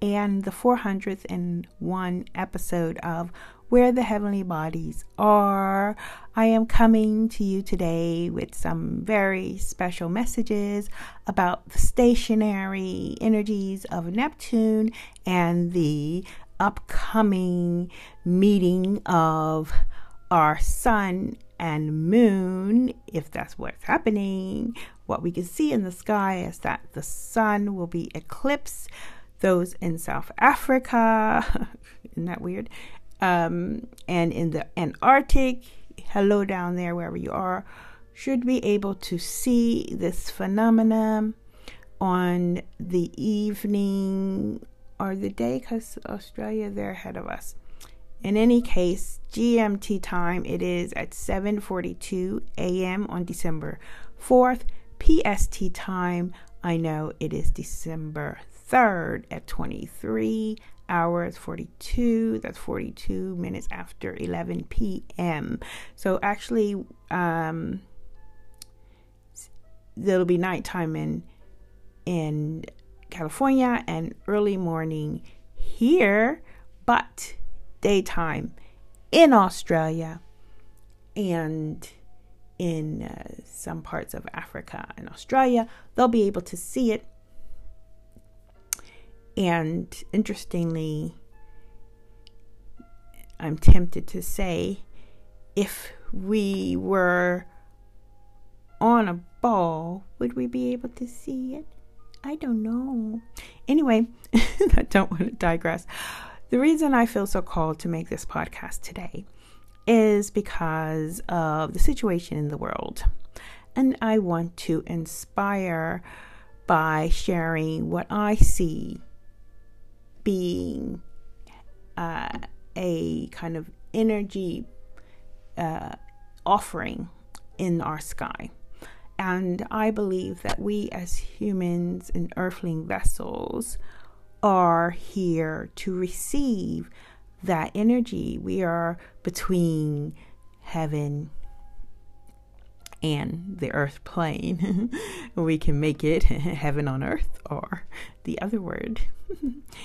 and the 401 episode of Where the Heavenly Bodies Are. I am coming to you today with some very special messages about the stationary energies of Neptune and the upcoming meeting of our sun and moon, if that's what's happening, what we can see in the sky is that the sun will be eclipsed. Those in South Africa, isn't that weird? Um, and in the Antarctic, hello down there, wherever you are, should be able to see this phenomenon on the evening or the day because Australia, they're ahead of us. In any case, GMT time it is at 7:42 a.m. on December 4th. PST time I know it is December 3rd at 23 hours 42 that's 42 minutes after 11 p.m. So actually um there'll be nighttime in in California and early morning here, but daytime in Australia and in uh, some parts of Africa and Australia. They'll be able to see it. And interestingly, I'm tempted to say if we were on a ball, would we be able to see it? I don't know. Anyway, I don't want to digress. The reason I feel so called to make this podcast today is because of the situation in the world. And I want to inspire by sharing what I see being uh, a kind of energy uh, offering in our sky. And I believe that we as humans and earthling vessels are here to receive that energy. We are between heaven and the earth plane. we can make it heaven on earth or the other word.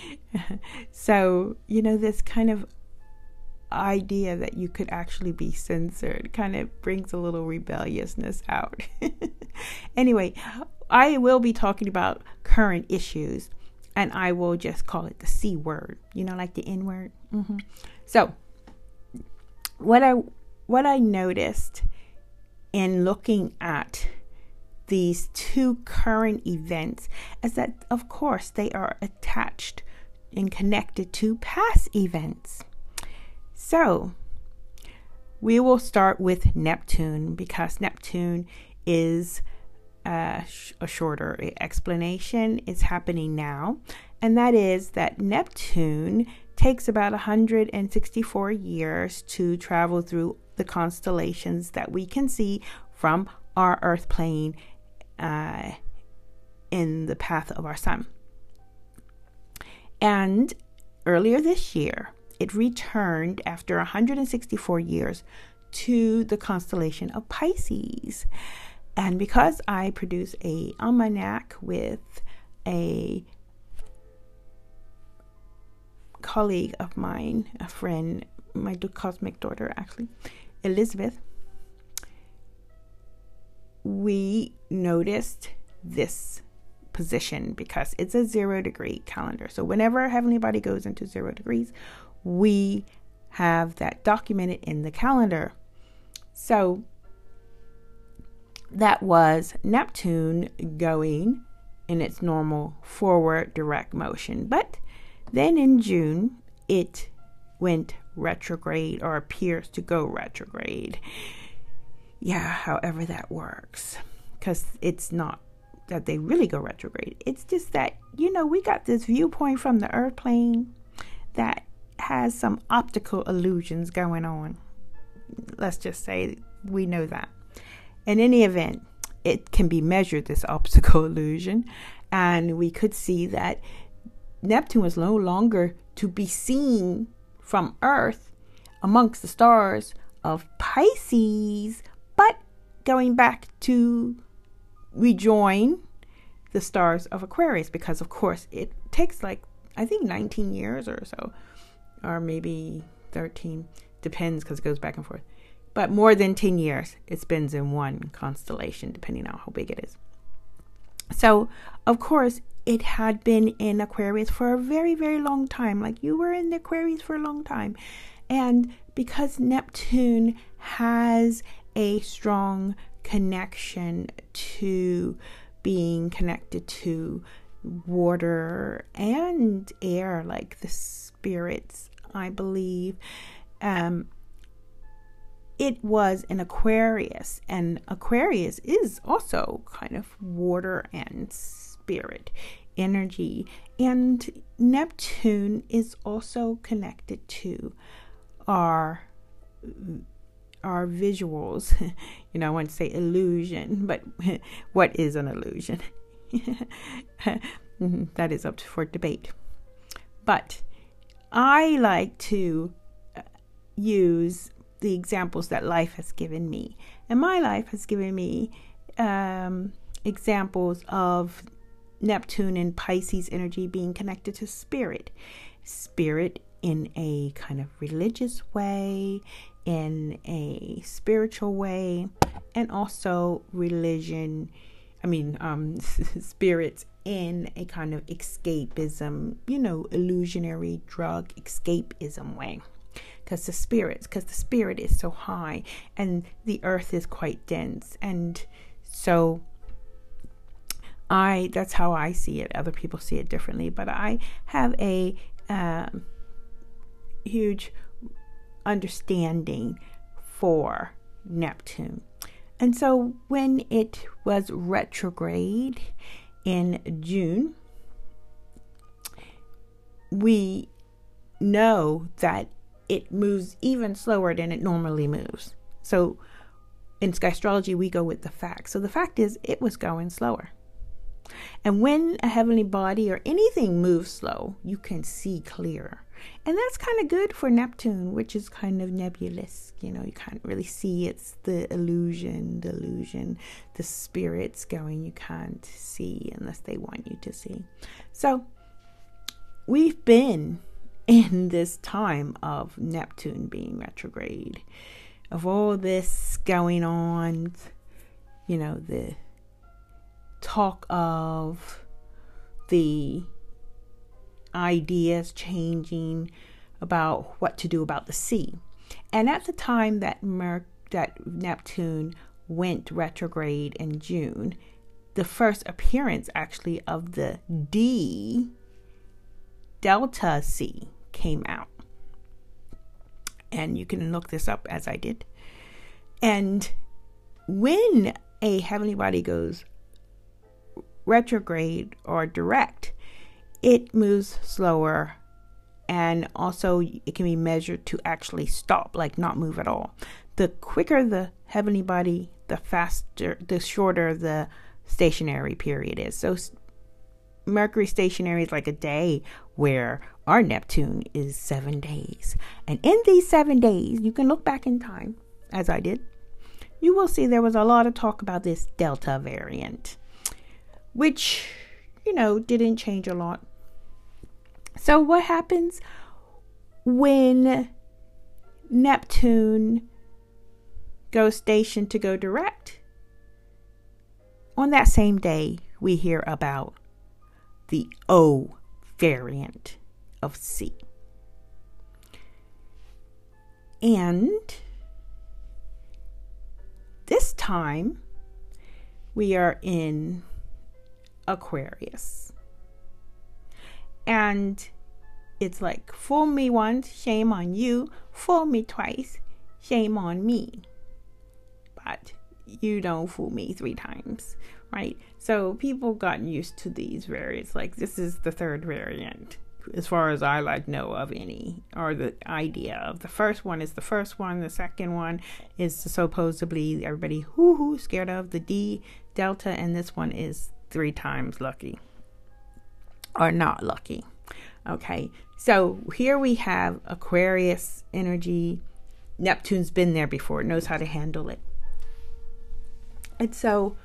so, you know, this kind of idea that you could actually be censored kind of brings a little rebelliousness out. anyway, I will be talking about current issues and I will just call it the C word, you know, like the N word. Mm-hmm. So, what I what I noticed in looking at these two current events is that, of course, they are attached and connected to past events. So, we will start with Neptune because Neptune is a, sh- a shorter explanation It's happening now, and that is that Neptune takes about 164 years to travel through the constellations that we can see from our Earth plane uh, in the path of our sun. And earlier this year, it returned after 164 years to the constellation of Pisces. And because I produce a almanac with a colleague of mine, a friend, my cosmic daughter actually, Elizabeth, we noticed this position because it's a zero degree calendar. So whenever our heavenly body goes into zero degrees, we have that documented in the calendar. So that was Neptune going in its normal forward direct motion. But then in June, it went retrograde or appears to go retrograde. Yeah, however that works. Because it's not that they really go retrograde. It's just that, you know, we got this viewpoint from the earth plane that has some optical illusions going on. Let's just say we know that. In any event, it can be measured, this optical illusion, and we could see that Neptune was no longer to be seen from Earth amongst the stars of Pisces, but going back to rejoin the stars of Aquarius because, of course, it takes like, I think, 19 years or so, or maybe 13, depends because it goes back and forth. But more than 10 years it spends in one constellation, depending on how big it is. So, of course, it had been in Aquarius for a very, very long time. Like you were in Aquarius for a long time. And because Neptune has a strong connection to being connected to water and air, like the spirits, I believe. Um, it was an Aquarius, and Aquarius is also kind of water and spirit energy. And Neptune is also connected to our our visuals. you know, I want to say illusion, but what is an illusion? that is up for debate. But I like to uh, use the examples that life has given me. And my life has given me um, examples of Neptune and Pisces energy being connected to spirit. Spirit in a kind of religious way, in a spiritual way, and also religion. I mean, um, spirits in a kind of escapism, you know, illusionary drug escapism way. Because the spirits, because the spirit is so high and the earth is quite dense. And so I, that's how I see it. Other people see it differently, but I have a um, huge understanding for Neptune. And so when it was retrograde in June, we know that it moves even slower than it normally moves. So in sky astrology, we go with the fact. So the fact is, it was going slower. And when a heavenly body or anything moves slow, you can see clearer. And that's kind of good for Neptune, which is kind of nebulous. You know, you can't really see. It's the illusion, the illusion, the spirits going. You can't see unless they want you to see. So we've been in this time of Neptune being retrograde, of all this going on, you know, the talk of the ideas changing about what to do about the sea. And at the time that Mer- that Neptune went retrograde in June, the first appearance actually of the D Delta C came out. And you can look this up as I did. And when a heavenly body goes retrograde or direct, it moves slower and also it can be measured to actually stop, like not move at all. The quicker the heavenly body, the faster, the shorter the stationary period is. So Mercury stationary is like a day, where our Neptune is seven days. And in these seven days, you can look back in time, as I did, you will see there was a lot of talk about this Delta variant, which, you know, didn't change a lot. So, what happens when Neptune goes station to go direct? On that same day, we hear about the O variant of C. And this time we are in Aquarius. And it's like, fool me once, shame on you. Fool me twice, shame on me. But you don't fool me three times, right? So people gotten used to these variants. Like this is the third variant as far as I like know of any, or the idea of. The first one is the first one. The second one is supposedly everybody whoo hoo scared of the D delta, and this one is three times lucky or not lucky. Okay, so here we have Aquarius energy. Neptune's been there before, knows how to handle it. And so,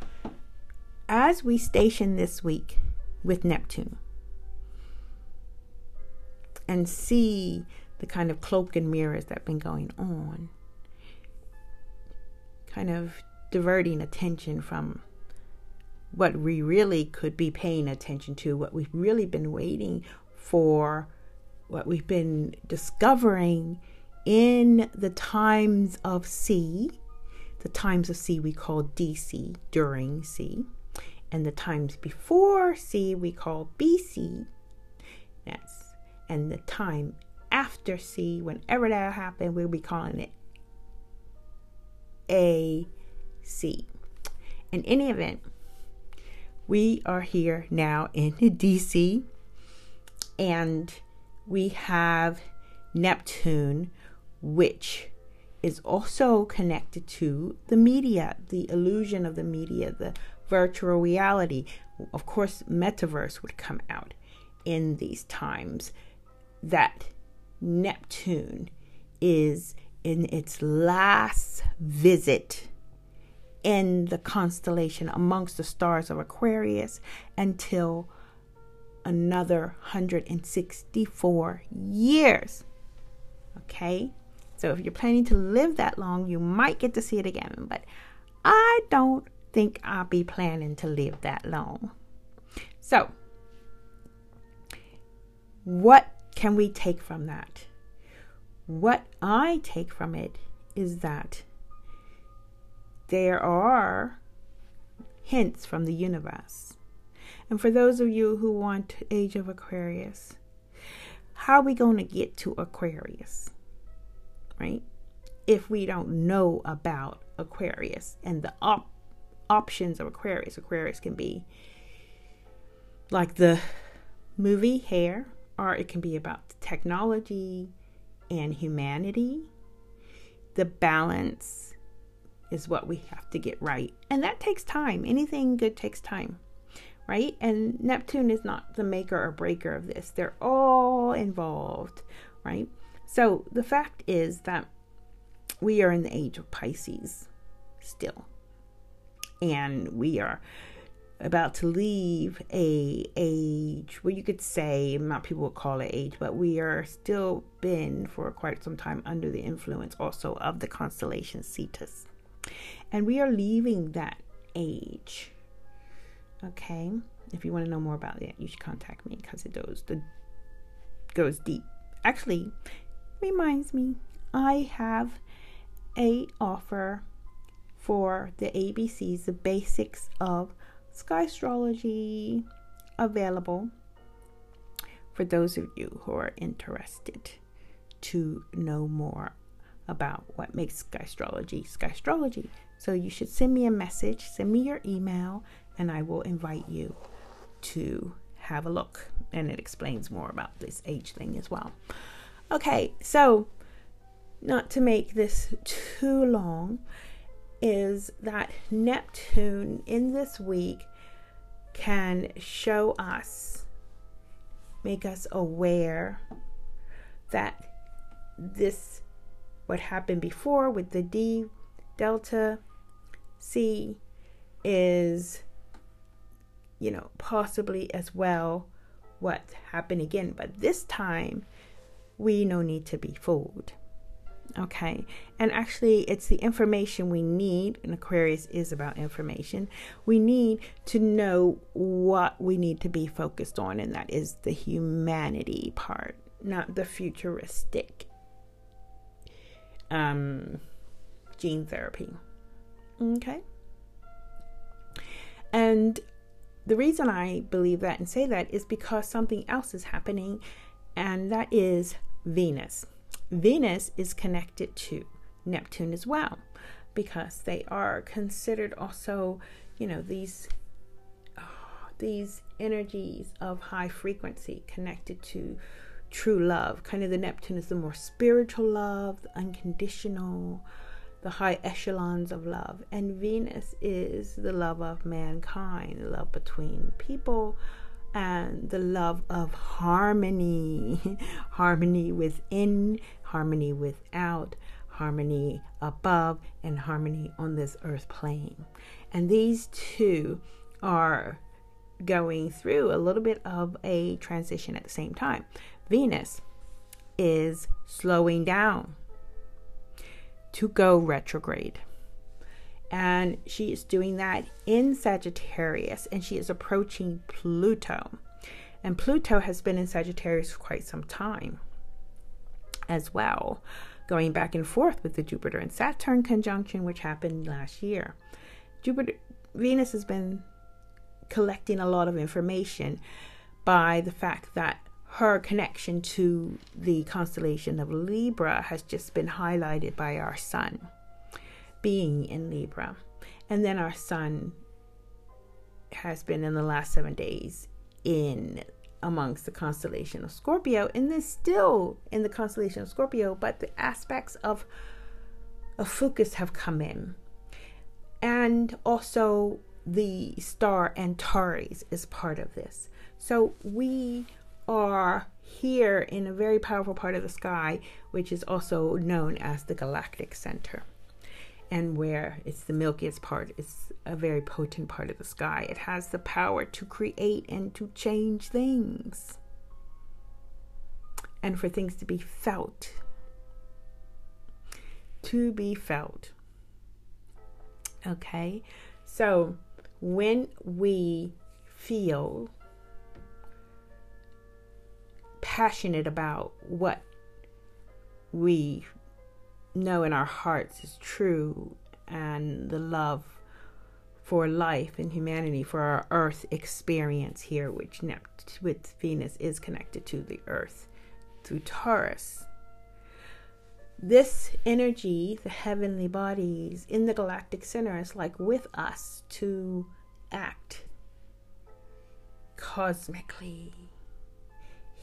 as we station this week with Neptune, and see the kind of cloak and mirrors that have been going on, kind of diverting attention from what we really could be paying attention to, what we've really been waiting for, what we've been discovering in the times of C. The times of C we call DC, during C. And the times before C we call BC. That's and the time after C, whenever that happened, we'll be calling it AC. In any event, we are here now in DC and we have Neptune, which is also connected to the media, the illusion of the media, the virtual reality. Of course, metaverse would come out in these times that Neptune is in its last visit in the constellation amongst the stars of Aquarius until another 164 years. Okay? So if you're planning to live that long, you might get to see it again, but I don't think I'll be planning to live that long. So, what can we take from that? What I take from it is that there are hints from the universe. And for those of you who want Age of Aquarius, how are we going to get to Aquarius? Right? If we don't know about Aquarius and the op- options of Aquarius, Aquarius can be like the movie Hair, or it can be about technology and humanity. The balance is what we have to get right. And that takes time. Anything good takes time, right? And Neptune is not the maker or breaker of this, they're all involved, right? So the fact is that we are in the age of Pisces still. And we are about to leave a age where you could say not people would call it age but we are still been for quite some time under the influence also of the constellation cetus and we are leaving that age okay? If you want to know more about it you should contact me because it goes the goes deep. Actually reminds me i have a offer for the abcs the basics of Sky Astrology available for those of you who are interested to know more about what makes Sky Astrology Sky Astrology. So you should send me a message, send me your email, and I will invite you to have a look. And it explains more about this age thing as well. Okay, so not to make this too long, is that Neptune in this week can show us, make us aware that this, what happened before with the D delta C, is, you know, possibly as well what happened again. But this time, we no need to be fooled. Okay. And actually, it's the information we need, and Aquarius is about information. We need to know what we need to be focused on, and that is the humanity part, not the futuristic um, gene therapy. Okay. And the reason I believe that and say that is because something else is happening, and that is Venus. Venus is connected to Neptune as well because they are considered also, you know, these oh, these energies of high frequency connected to true love. Kind of the Neptune is the more spiritual love, the unconditional, the high echelons of love. And Venus is the love of mankind, the love between people, and the love of harmony harmony within, harmony without, harmony above, and harmony on this earth plane. And these two are going through a little bit of a transition at the same time. Venus is slowing down to go retrograde. And she is doing that in Sagittarius and she is approaching Pluto. And Pluto has been in Sagittarius for quite some time as well, going back and forth with the Jupiter and Saturn conjunction, which happened last year. Jupiter, Venus has been collecting a lot of information by the fact that her connection to the constellation of Libra has just been highlighted by our sun being in Libra. And then our sun has been in the last seven days in amongst the constellation of Scorpio and then still in the constellation of Scorpio, but the aspects of Ophiuchus have come in. And also the star Antares is part of this. So we are here in a very powerful part of the sky, which is also known as the galactic center. And where it's the milkiest part, it's a very potent part of the sky. It has the power to create and to change things, and for things to be felt. To be felt. Okay, so when we feel passionate about what we know in our hearts is true and the love for life and humanity for our earth experience here which with Venus is connected to the earth through Taurus. This energy the heavenly bodies in the galactic center is like with us to act cosmically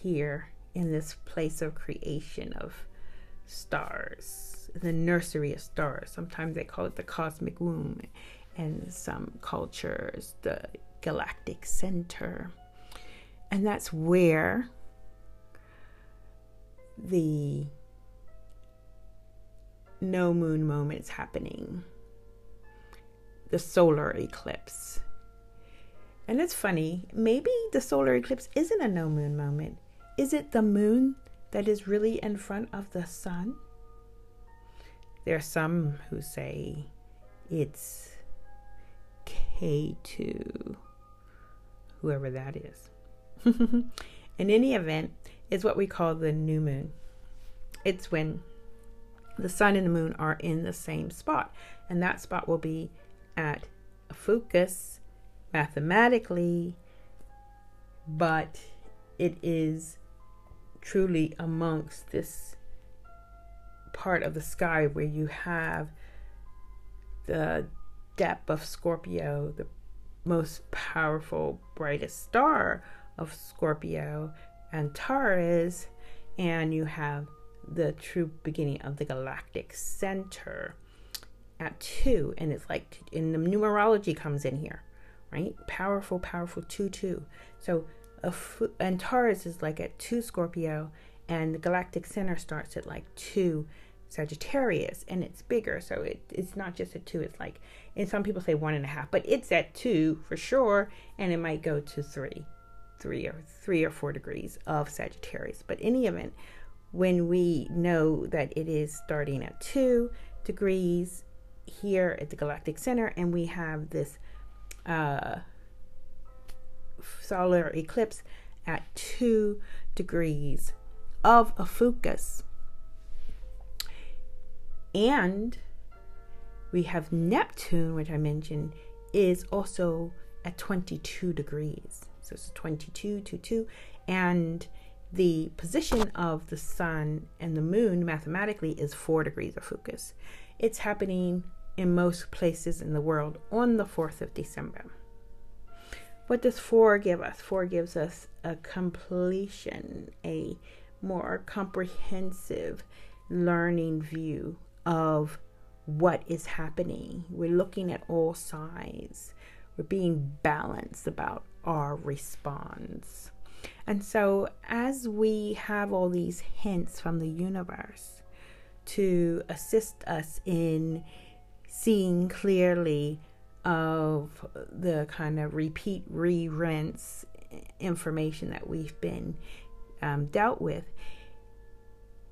here in this place of creation of stars, the nursery of stars. Sometimes they call it the cosmic womb, and some cultures, the galactic center. And that's where the no moon moment is happening, the solar eclipse. And it's funny, maybe the solar eclipse isn't a no moon moment. Is it the moon that is really in front of the sun? There are some who say it's K2, whoever that is. in any event, it's what we call the new moon. It's when the sun and the moon are in the same spot, and that spot will be at a focus mathematically, but it is truly amongst this part of the sky where you have the depth of Scorpio, the most powerful, brightest star of Scorpio, Antares, and you have the true beginning of the galactic center at two, and it's like, and the numerology comes in here, right? Powerful, powerful two, two. So and Taurus is like at two Scorpio, and the galactic center starts at like two Sagittarius, and it's bigger. So it, it's not just at two, it's like, and some people say one and a half, but it's at two for sure, and it might go to three, three or three or four degrees of Sagittarius. But any event, when we know that it is starting at two degrees here at the galactic center, and we have this uh, solar eclipse at 2 degrees of Ophiuchus. And we have Neptune, which I mentioned, is also at 22 degrees. So it's 22 to 2. And the position of the sun and the moon mathematically is 4 degrees of Ophiuchus. It's happening in most places in the world on the 4th of December. What does four give us? Four gives us a completion, a more comprehensive learning view of what is happening. We're looking at all sides. We're being balanced about our response. And so, as we have all these hints from the universe to assist us in seeing clearly of the kind of repeat, re rinse information that we've been um, dealt with,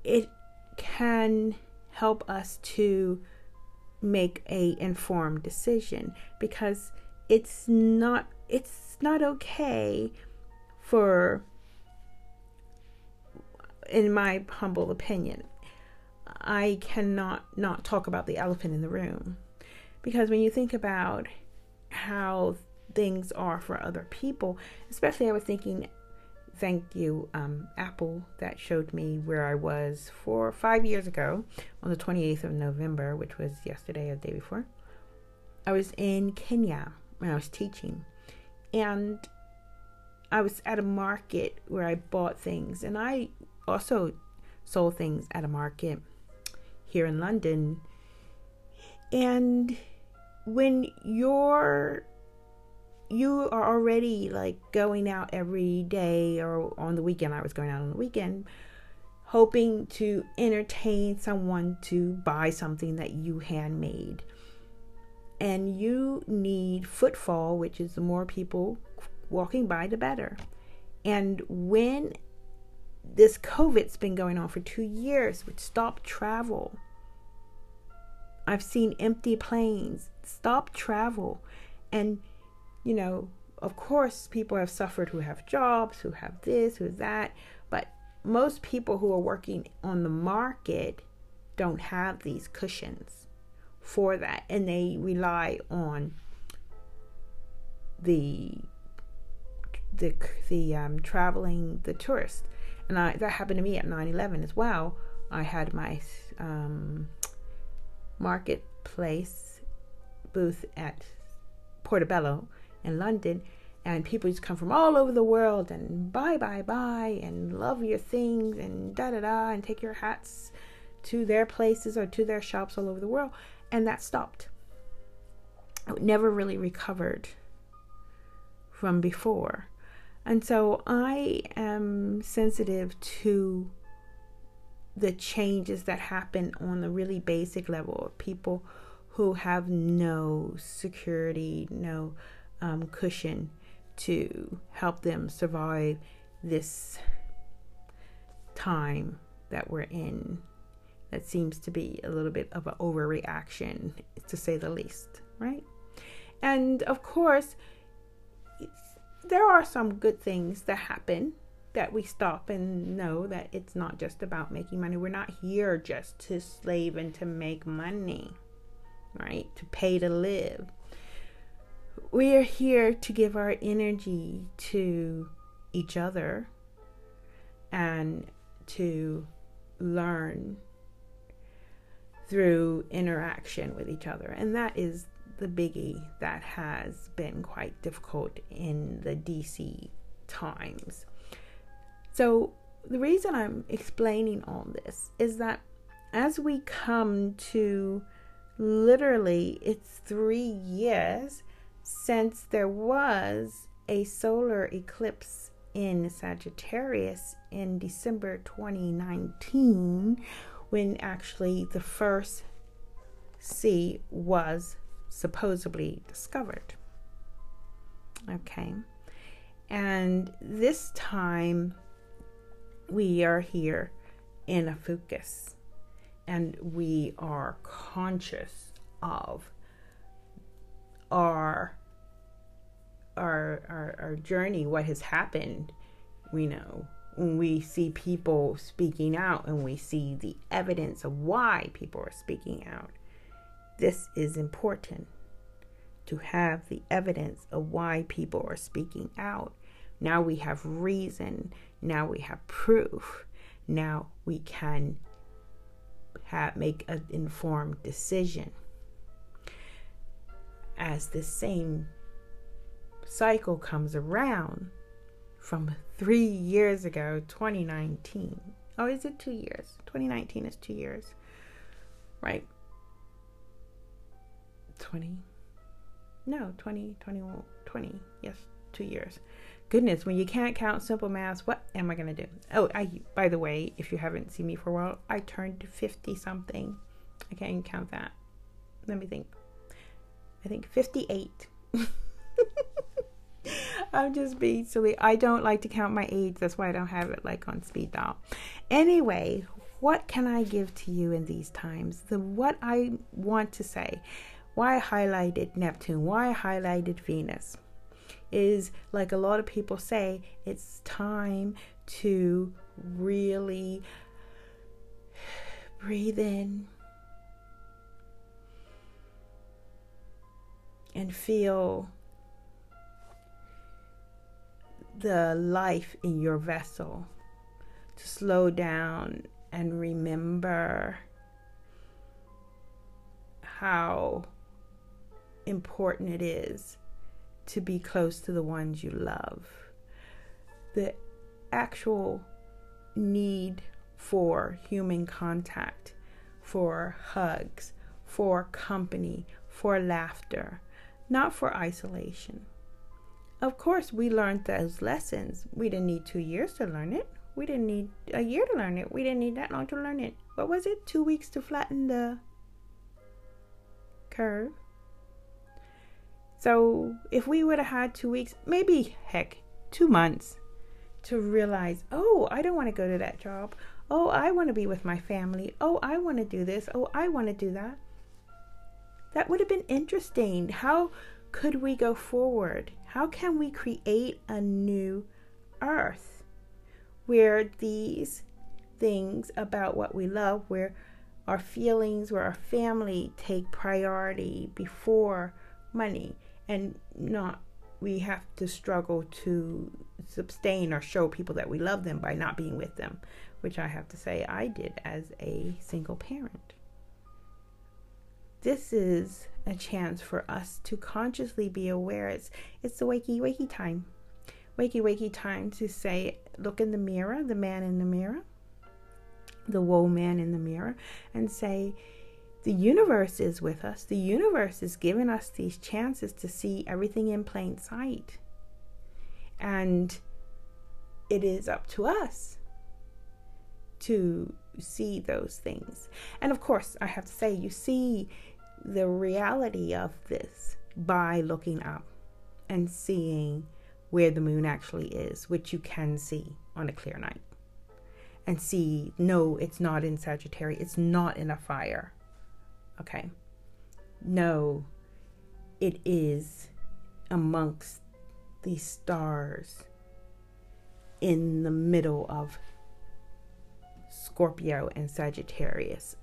it can help us to make a informed decision because it's not it's not okay for in my humble opinion I cannot not talk about the elephant in the room because when you think about how things are for other people especially I was thinking thank you, um, Apple, that showed me where I was for five years ago on the 28th of November, which was yesterday or the day before. I was in Kenya when I was teaching, and I was at a market where I bought things, and I also sold things at a market here in London. And when you're you are already like going out every day or on the weekend. I was going out on the weekend, hoping to entertain someone to buy something that you handmade. And you need footfall, which is the more people walking by, the better. And when this COVID's been going on for two years, which stopped travel, I've seen empty planes, stop travel. And you know, of course, people have suffered who have jobs, who have this, who that, but most people who are working on the market don't have these cushions for that, and they rely on the the the um, traveling the tourist, and I, that happened to me at 9/11 as well. I had my um, marketplace booth at Portobello in London, and people just come from all over the world and buy, buy, buy, and love your things and da da da, and take your hats to their places or to their shops all over the world, and that stopped. It never really recovered from before. And so I am sensitive to the changes that happen on the really basic level of people who have no security, no um, cushion to help them survive this time that we're in. That seems to be a little bit of an overreaction to say the least right? And of course there are some good things that happen that we stop and know that it's not just about making money. We're not here just to slave and to make money right to pay to live we are here to give our energy to each other and to learn through interaction with each other. And that is the biggie that has been quite difficult in the DC times. So, the reason I'm explaining all this is that as we come to literally, it's three years since there was a solar eclipse in Sagittarius in December 2019 when actually the first sea was supposedly discovered. Okay. And this time we are here in Ophiuchus and we are conscious of our our our, our journey, what has happened, we know when we see people speaking out and we see the evidence of why people are speaking out. This is important to have the evidence of why people are speaking out. Now we have reason, now we have proof. Now we can have, make an informed decision as the same cycle comes around from three years ago, 2019. Oh, is it two years? 2019 is two years. Right. 20. No, 20, 21, 20. Yes, two years. Goodness, when you can't count simple math, what am I going to do? Oh, I by the way, if you haven't seen me for a while, I turned 50 something. I can't count that. Let me think. I think 58. I'm just being silly. I don't like to count my age. That's why I don't have it like on speed dial. Anyway, what can I give to you in these times? The what I want to say, why I highlighted Neptune, why I highlighted Venus is like a lot of people say, it's time to really breathe in and feel the life in your vessel, to slow down and remember how important it is to be close to the ones you love. The actual need for human contact, for hugs, for company, for laughter, not for isolation. Of course, we learned those lessons. We didn't need two years to learn it. We didn't need a year to learn it. We didn't need that long to learn it. What was it? Two weeks to flatten the curve. So if we would have had two weeks, maybe heck, two months to realize, oh, I don't want to go to that job. Oh, I want to be with my family. Oh, I want to do this. Oh, I want to do that. That would have been interesting. How could we go forward? How can we create a new earth where these things about what we love, where our feelings, where our family take priority before money and not we have to struggle to sustain or show people that we love them by not being with them, which I have to say I did as a single parent. This is a chance for us to consciously be aware. It's it's the wakey wakey time. Wakey wakey time to say, look in the mirror, the man in the mirror, the woe man in the mirror, and say, the universe is with us. The universe is giving us these chances to see everything in plain sight. And it is up to us to see those things. And of course, I have to say, you see the reality of this by looking up and seeing where the moon actually is, which you can see on a clear night. And see, no, it's not in Sagittarius, it's not in a fire. Okay. No, it is amongst the stars in the middle of Scorpio and Sagittarius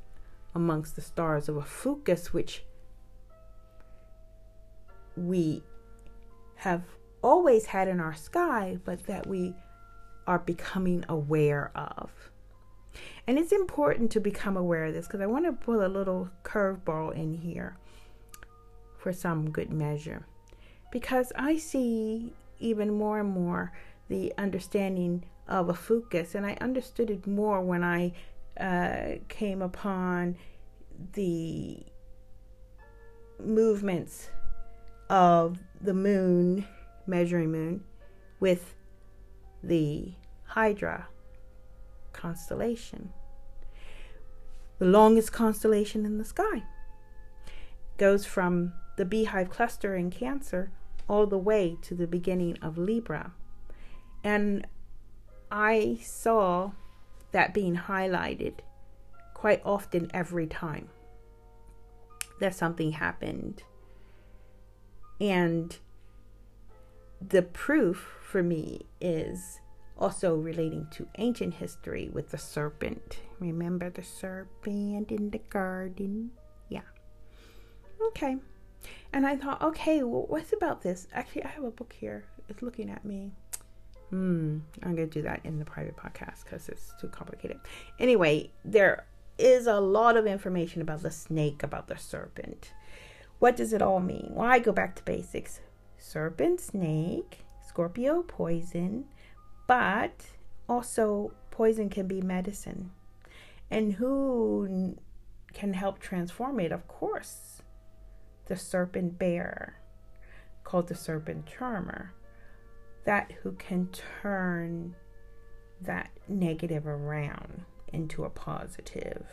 amongst the stars of Ophiuchus, which we have always had in our sky, but that we are becoming aware of. And it's important to become aware of this because I want to put a little curveball in here for some good measure. Because I see even more and more the understanding of Ophiuchus, and I understood it more when I uh, came upon the movements of the moon, measuring moon, with the Hydra constellation, the longest constellation in the sky. Goes from the beehive cluster in Cancer all the way to the beginning of Libra. And I saw that being highlighted quite often every time that something happened. And the proof for me is also relating to ancient history with the serpent. Remember the serpent in the garden? Yeah. Okay. And I thought, okay, well, what's about this? Actually, I have a book here. It's looking at me. Hmm, I'm going to do that in the private podcast because it's too complicated. Anyway, there is a lot of information about the snake, about the serpent. What does it all mean? Well, I go back to basics. serpent, snake, Scorpio, poison, but also poison can be medicine. And who can help transform it? Of course, the serpent bearer, called the serpent charmer, that who can turn that negative around into a positive,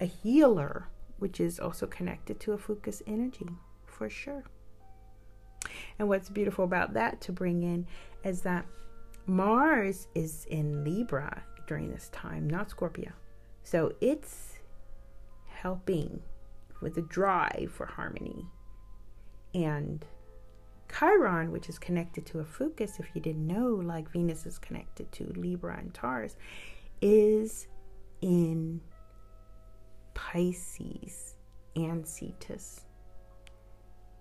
a healer, which is also connected to Ophiuchus energy for sure. And what's beautiful about that to bring in is that Mars is in Libra during this time, not Scorpio. So it's helping with the drive for harmony. And Chiron, which is connected to Ophiuchus, if you didn't know, like Venus is connected to Libra and Taurus, is in Pisces and Cetus.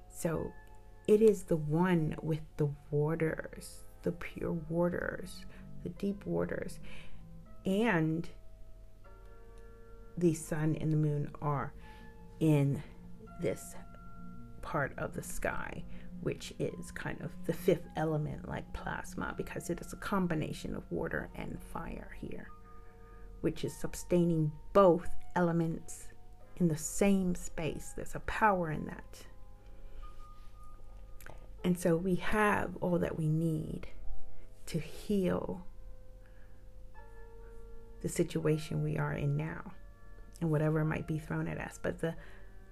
So it is the one with the waters, the pure waters, the deep waters. And the sun and the moon are in this part of the sky, which is kind of the fifth element, like plasma, because it is a combination of water and fire here, which is sustaining both elements in the same space. There's a power in that. And so we have all that we need to heal the situation we are in now and whatever might be thrown at us. But the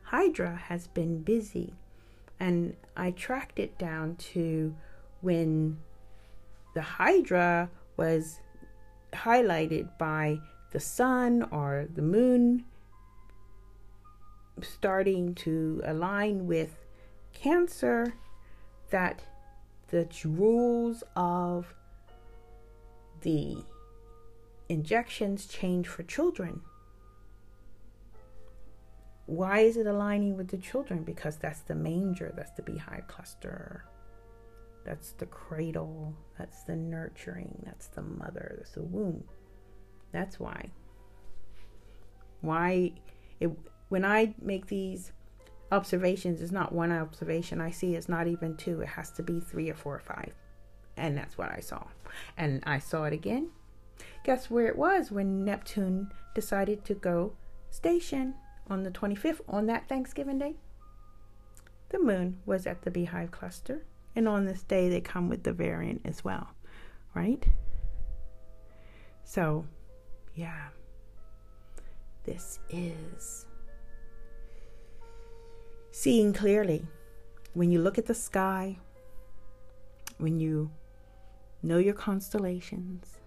Hydra has been busy. And I tracked it down to when the Hydra was highlighted by the sun or the moon starting to align with Cancer that the rules of the injections change for children. Why is it aligning with the children? Because that's the manger, that's the beehive cluster, that's the cradle, that's the nurturing, that's the mother, that's the womb. That's why. Why it when I make these observations is not one observation I see, it's not even two. It has to be three or four or five. And that's what I saw. And I saw it again. Guess where it was when Neptune decided to go station on the 25th on that Thanksgiving Day? The moon was at the beehive cluster. And on this day, they come with the variant as well, right? So, yeah, this is seeing clearly. When you look at the sky, when you know your constellations,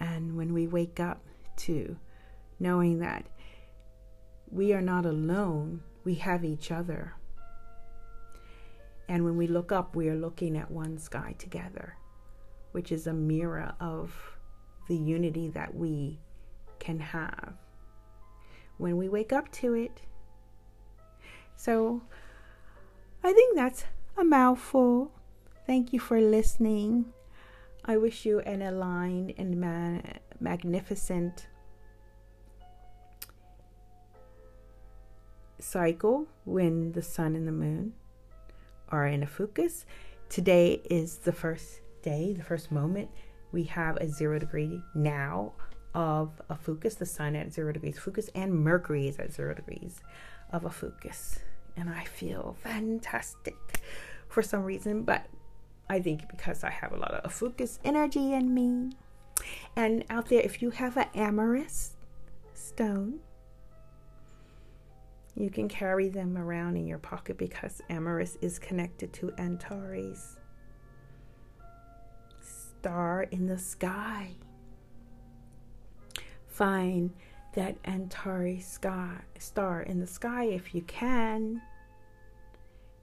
and when we wake up to knowing that we are not alone, we have each other. And when we look up, we are looking at one sky together, which is a mirror of the unity that we can have. When we wake up to it, so I think that's a mouthful. Thank you for listening. I wish you an aligned and ma- magnificent cycle when the sun and the moon are in Ophiuchus. Today is the first day, the first moment we have a zero degree now of Ophiuchus, the sun at zero degrees focus, and Mercury is at zero degrees of Ophiuchus. And I feel fantastic for some reason, but I think because I have a lot of Ophiuchus energy in me. And out there, if you have an amorous stone, you can carry them around in your pocket because amorous is connected to Antares. Star in the sky. Find that Antari sky, star in the sky if you can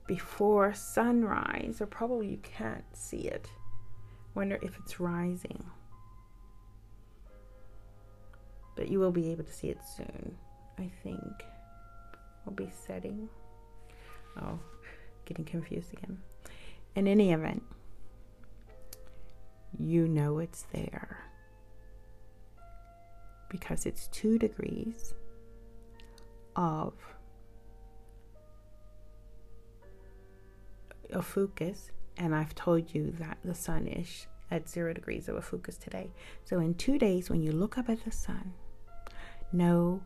before sunrise, or probably you can't see it. Wonder if it's rising. But you will be able to see it soon, I think. Will be setting. Oh, getting confused again. In any event, you know it's there because it's two degrees of Ophiuchus, and I've told you that the sun is at zero degrees of Ophiuchus today. So in two days, when you look up at the sun, know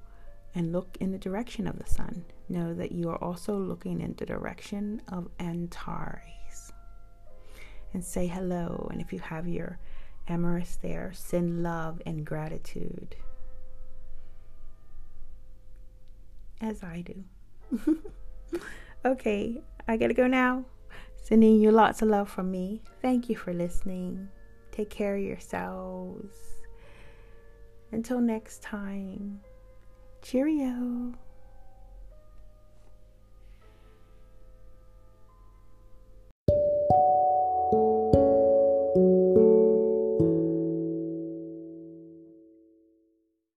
and look in the direction of the sun, know that you are also looking in the direction of Antares. And say hello. And if you have your amorous there, send love and gratitude. As I do. okay, I gotta go now. Sending you lots of love from me. Thank you for listening. Take care of yourselves. Until next time, cheerio.